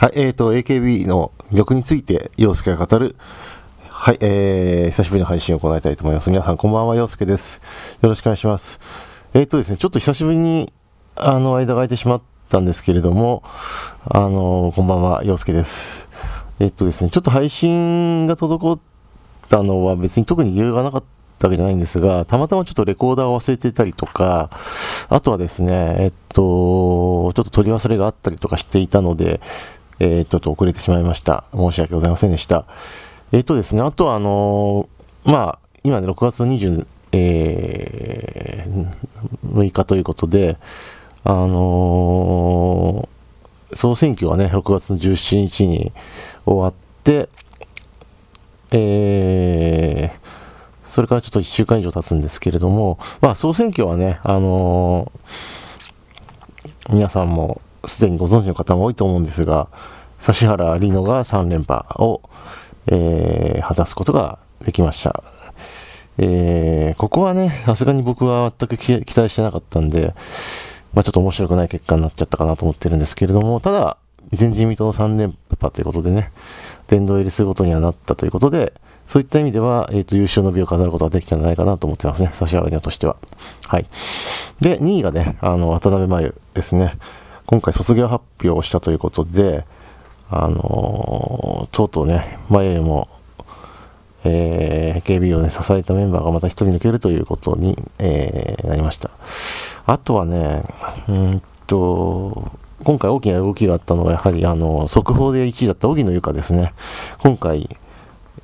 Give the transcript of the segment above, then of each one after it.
はい、えーと、AKB の曲について、洋介が語る、はい、えー、久しぶりの配信を行いたいと思います。皆さん、こんばんは、洋介です。よろしくお願いします。えーとですね、ちょっと久しぶりに、あの、間が空いてしまったんですけれども、あの、こんばんは、洋介です。えーとですね、ちょっと配信が滞ったのは別に特に理由がなかったわけじゃないんですが、たまたまちょっとレコーダーを忘れてたりとか、あとはですね、えっと、ちょっと取り忘れがあったりとかしていたので、えー、ちょっと遅れてしまいました。申し訳ございませんでした。えっ、とですね、あとはあのー、まあ、今ね、6月の20、えー、6日ということで、あの、総選挙はね、6月の17日に終わって、えー、それからちょっと1週間以上経つんですけれども、まあ、総選挙はね、あの、皆さんもすでにご存知の方も多いと思うんですが、指原莉乃が3連覇を、えー、果たすことができました。えー、ここはね、さすがに僕は全く期待してなかったんで、まあ、ちょっと面白くない結果になっちゃったかなと思ってるんですけれども、ただ、前人未到の3連覇ということでね、殿堂入りすることにはなったということで、そういった意味では、えっ、ー、と、優勝の美を飾ることができたんじゃないかなと思ってますね、指原莉乃としては。はい。で、2位がね、あの、渡辺真由ですね。今回卒業発表をしたということで、あのー、とうとうね、前よりも、えー、KB をね、支えたメンバーがまた一人抜けるということに、えー、なりました。あとはね、うんと、今回大きな動きがあったのは、やはり、あの、速報で1位だった荻野由香ですね。今回、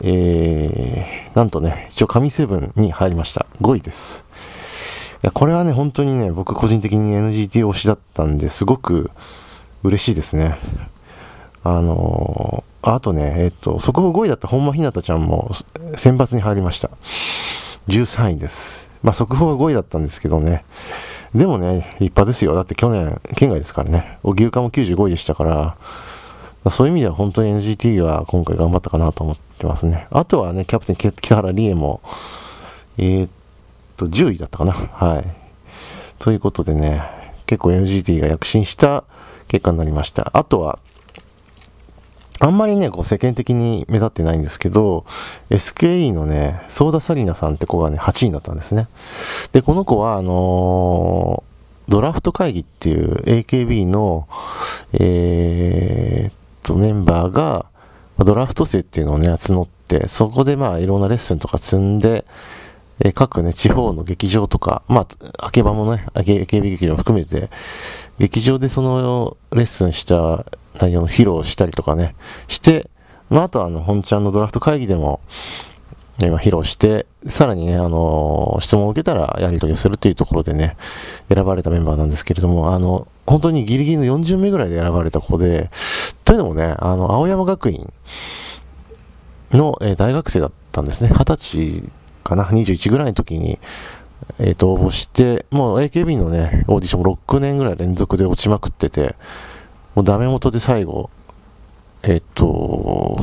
えー、なんとね、一応神セブンに入りました。5位です。や、これはね、本当にね、僕個人的に NGT 推しだったんで、すごく嬉しいですね。あのー、あとね、えっと、速報5位だった本間ひなたちゃんも選抜に入りました。13位です。まあ、速報は5位だったんですけどね。でもね、立派ですよ。だって去年、県外ですからね。荻生かも95位でしたから、そういう意味では本当に NGT は今回頑張ったかなと思ってますね。あとはね、キャプテン北原理恵も、えー、っと、10位だったかな。はい。ということでね、結構 NGT が躍進した結果になりました。あとは、あんまりね、こう世間的に目立ってないんですけど、SKE のね、ソーダサリナさんって子がね、8位になったんですね。で、この子は、あのー、ドラフト会議っていう AKB の、えー、っと、メンバーが、ドラフト生っていうのをね、募って、そこでまあ、いろんなレッスンとか積んで、えー、各ね、地方の劇場とか、まあ、秋葉もね、AKB 劇場も含めて、劇場でそのレッスンした内容の披露したりとかね、して、まあ、あとはあの、本ちゃんのドラフト会議でも、今披露して、さらにね、あのー、質問を受けたらやり取りをするというところでね、選ばれたメンバーなんですけれども、あの、本当にギリギリの40名ぐらいで選ばれた子で、というのもね、あの、青山学院の、えー、大学生だったんですね。20歳かな、21ぐらいの時に、えっ、ー、と、応募して、もう AKB のね、オーディションも6年ぐらい連続で落ちまくってて、もうダメ元で最後、えっ、ー、と、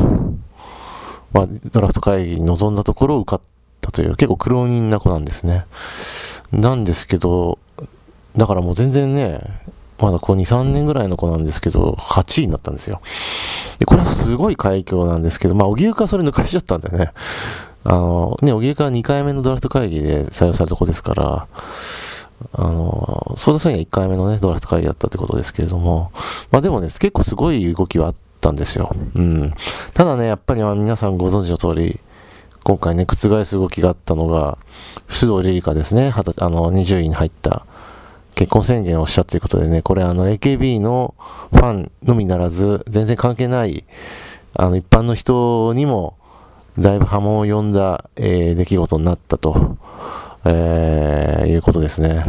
まあ、ドラフト会議に臨んだところを受かったという、結構苦労人な子なんですね。なんですけど、だからもう全然ね、まだこう2、3年ぐらいの子なんですけど、8位になったんですよ。で、これはすごい快挙なんですけど、まあ、荻生かそれ抜かれちゃったんだよね。あの、ね、荻生か2回目のドラフト会議で採用された子ですから、あの、ソーダサインが1回目のね、ドラフト会議だったってことですけれども、まあでもね、結構すごい動きはあったんですよ。うん。ただね、やっぱり皆さんご存知の通り、今回ね、覆す動きがあったのが、須藤リリカですね、あの、20位に入った結婚宣言をおっしたということでね、これあの、AKB のファンのみならず、全然関係ない、あの、一般の人にも、だいぶ波紋を呼んだ、えー、出来事になったと。えー、いうことですね。だか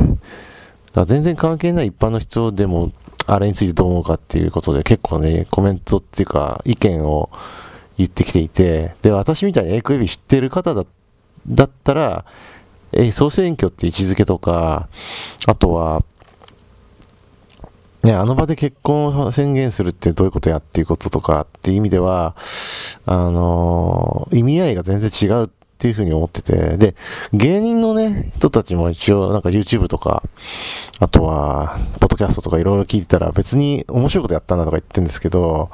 ら全然関係ない一般の人でも、あれについてどう思うかっていうことで結構ね、コメントっていうか意見を言ってきていて、で、私みたいに AKB 知ってる方だだったら、え総選挙って位置づけとか、あとは、ね、あの場で結婚を宣言するってどういうことやっていうこととかっていう意味では、あのー、意味合いが全然違うっていうふうに思ってて、で、芸人のね、人たちも一応なんか YouTube とか、あとは、ポッドキャストとかいろいろ聞いてたら別に面白いことやったんだとか言ってるんですけど、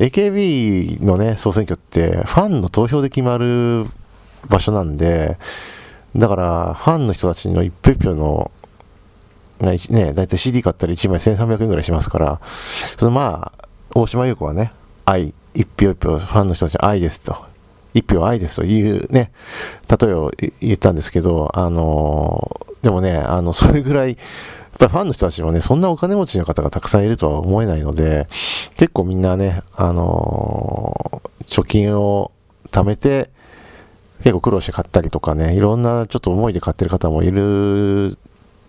AKB のね、総選挙ってファンの投票で決まる場所なんで、だからファンの人たちの一票一票のね、だいたい CD 買ったら1枚1300円ぐらいしますから、そのまあ、大島優子はね、愛、一票一票、ファンの人たちの愛ですと、一票愛ですというね、例えを言ったんですけど、あのー、でもね、あの、それぐらい、やっぱりファンの人たちもね、そんなお金持ちの方がたくさんいるとは思えないので、結構みんなね、あのー、貯金を貯めて、結構苦労して買ったりとかね、いろんなちょっと思いで買ってる方もいる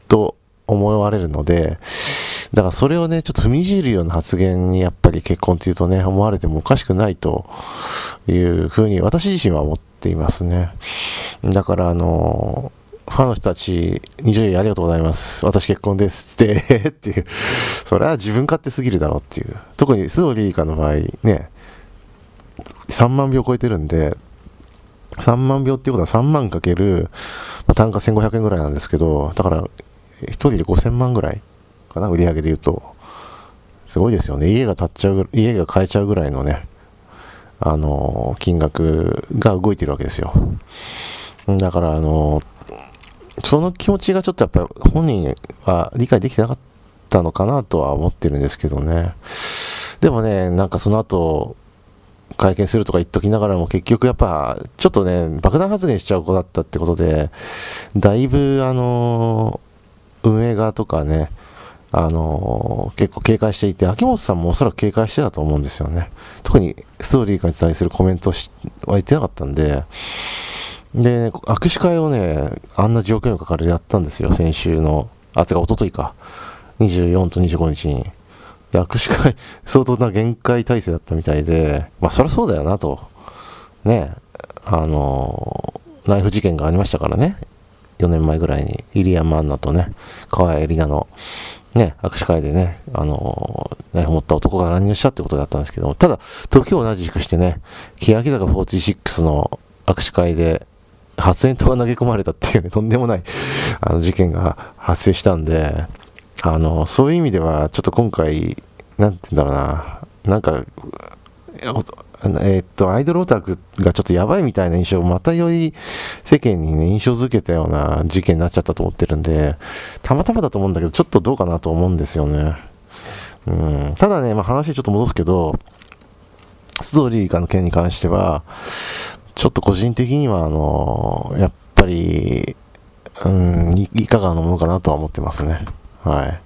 と思われるので、だからそれをね、ちょっと踏みにじるような発言にやっぱり結婚っていうとね、思われてもおかしくないというふうに私自身は思っていますね。だからあの、ファンの人たち、20位ありがとうございます。私結婚ですってっていう。それは自分勝手すぎるだろうっていう。特に須藤リリカの場合ね、3万票超えてるんで、3万票っていうことは3万かける、まあ、単価1500円ぐらいなんですけど、だから、1人で5000万ぐらいかな、売り上げで言うと。すごいですよね。家が建っちゃう、家が買えちゃうぐらいのね、あの、金額が動いてるわけですよ。だから、あの、その気持ちがちょっとやっぱり本人は理解できてなかったのかなとは思ってるんですけどね。でもね、なんかその後、会見するとか言っときながらも結局やっぱちょっとね爆弾発言しちゃう子だったってことでだいぶあの運営側とかねあの結構警戒していて、秋元さんもおそらく警戒してたと思うんですよね。特にストーリーに対するコメントは言ってなかったんで、で、ね握手会をね、あんな状況のかかるやったんですよ、先週の、あ、つか、おとといか。24と25日に。で、握手会、相当な限界体制だったみたいで、まあ、そりゃそうだよなと。ね、あのナイフ事件がありましたからね。4年前ぐらいに、イリアン・マンナとね、川谷絵里奈の、ね、握手会でね、あのー、ナイフ持った男が乱入したってことだったんですけども、ただ、時を同じくしてね、欅坂46の握手会で、発煙筒が投げ込まれたっていうね、とんでもない、あの、事件が発生したんで、あの、そういう意味では、ちょっと今回、なんて言うんだろうな、なんか、え、っと、アイドルオタクがちょっとやばいみたいな印象をまたより世間にね、印象づけたような事件になっちゃったと思ってるんで、たまたまだと思うんだけど、ちょっとどうかなと思うんですよね。うん、ただね、まあ、話ちょっと戻すけど、ストーリーの件に関しては、ちょっと個人的には、あの、やっぱり、うん、いかがなものかなとは思ってますね。はい。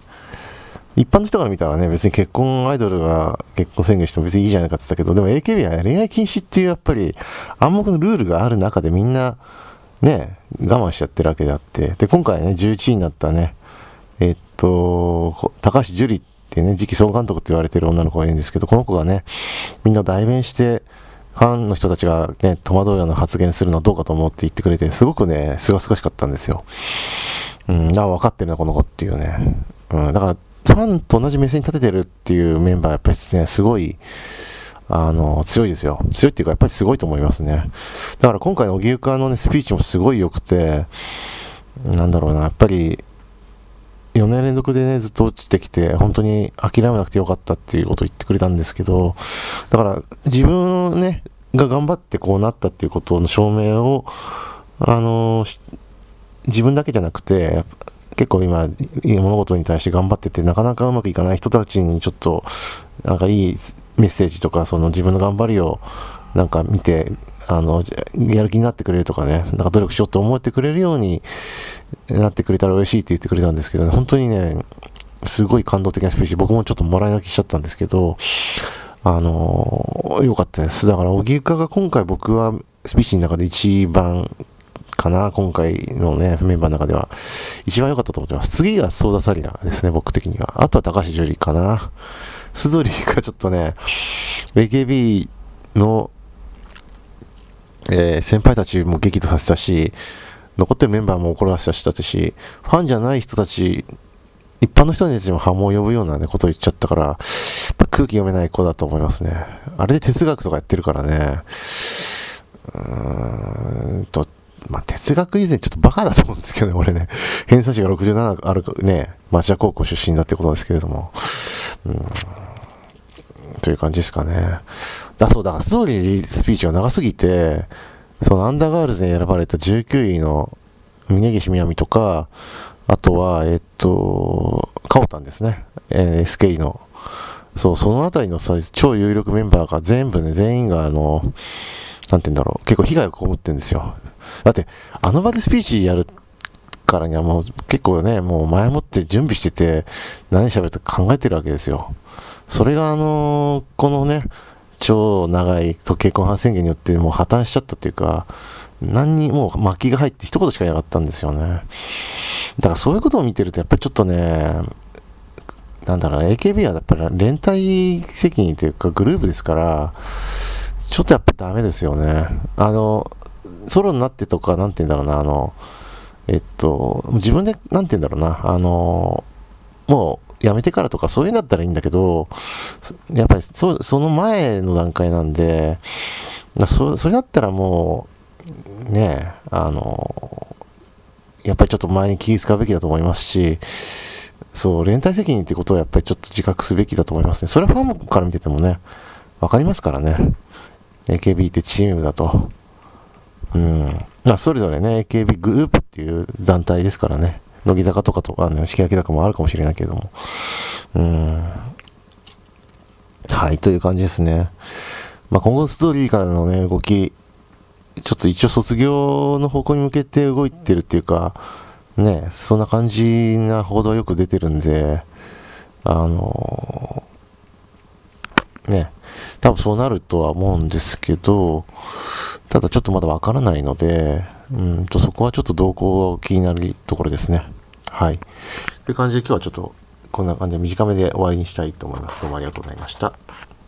一般の人から見たらね、別に結婚アイドルが結婚宣言しても別にいいじゃないかって言ったけど、でも AKB は恋愛禁止っていうやっぱり暗黙のルールがある中でみんなね、我慢しちゃってるわけであって、で、今回ね、11位になったね、えっと、高橋樹里ってね、次期総監督って言われてる女の子がいるんですけど、この子がね、みんな代弁して、ファンの人たちがね、戸惑うような発言するのはどうかと思って言ってくれて、すごくね、すがすがしかったんですよ。うん、だから分かってるな、この子っていうね。うん、だから、ファンと同じ目線に立ててるっていうメンバー、やっぱりね、すごい、あの、強いですよ。強いっていうか、やっぱりすごいと思いますね。だから今回の荻生川のね、スピーチもすごい良くて、なんだろうな、やっぱり、4年連続でね、ずっと落ちてきて、本当に諦めなくてよかったっていうことを言ってくれたんですけど、だから自分ね、が頑張ってこうなったっていうことの証明を、あの自分だけじゃなくて、結構今、物事に対して頑張ってて、なかなかうまくいかない人たちにちょっと、なんかいいメッセージとか、その自分の頑張りをなんか見て、あの、やる気になってくれるとかね、なんか努力しようと思ってくれるようになってくれたら嬉しいって言ってくれたんですけど、ね、本当にね、すごい感動的なスピーチ、僕もちょっともらい泣きしちゃったんですけど、あの良かったです。だから、荻生が今回僕はスピーチの中で一番かな、今回のね、メンバーの中では。一番良かったと思ってます。次がソーダサリナですね、僕的には。あとは高橋樹里かな。スズリがちょっとね、AKB の、えー、先輩たちも激怒させたし、残ってるメンバーも怒らせた人たちし、ファンじゃない人たち、一般の人たちも波紋を呼ぶような、ね、ことを言っちゃったから、空気読めない子だと思いますね。あれで哲学とかやってるからね。うーんと、まあ、哲学以前ちょっとバカだと思うんですけどね、俺ね。偏差値が67あるね、町田高校出身だってことですけれども。うん。という感じですかね。だそうだ、ストーリースピーチが長すぎて、そのアンダーガールズに選ばれた19位の峯岸みなみとか、あとは、えっと、カオタンですね。えー SK の。そう、そのあたりのさ、超有力メンバーが全部ね、全員があの、なんて言うんだろう、結構被害を被ってんですよ。だって、あの場でスピーチやるからにはもう結構ね、もう前もって準備してて、何喋るか考えてるわけですよ。それがあのこのね、超長い結婚反宣言によってもう破綻しちゃったっていうか、何にもう巻きが入って一言しかいなかったんですよね。だからそういうことを見てるとやっぱりちょっとね、なんだろう、AKB はやっぱり連帯責任というかグループですから、ちょっとやっぱダメですよね。あの、ソロになってとか、なんて言うんだろうな、あの、えっと、自分で、なんて言うんだろうな、あの、もう、やめてからとかそういうんだったらいいんだけど、やっぱりそその前の段階なんで、そそれだったらもう、ね、あの、やっぱりちょっと前に気遣うべきだと思いますし、そう、連帯責任ってことをやっぱりちょっと自覚すべきだと思いますね。それはファンから見ててもね、わかりますからね。AKB ってチームだと。うん。まあ、それぞれね、AKB グループっていう団体ですからね。乃木坂とかとか、ね、式明高もあるかもしれないけども。うん。はい、という感じですね。まあ、今後のストーリーからのね、動き、ちょっと一応卒業の方向に向けて動いてるっていうか、ね、そんな感じな報道よく出てるんで、あのね、多分そうなるとは思うんですけど、ただちょっとまだわからないので、うんとそこはちょっと動向が気になるところですね。はい。という感じで今日はちょっとこんな感じで短めで終わりにしたいと思います。どうもありがとうございました。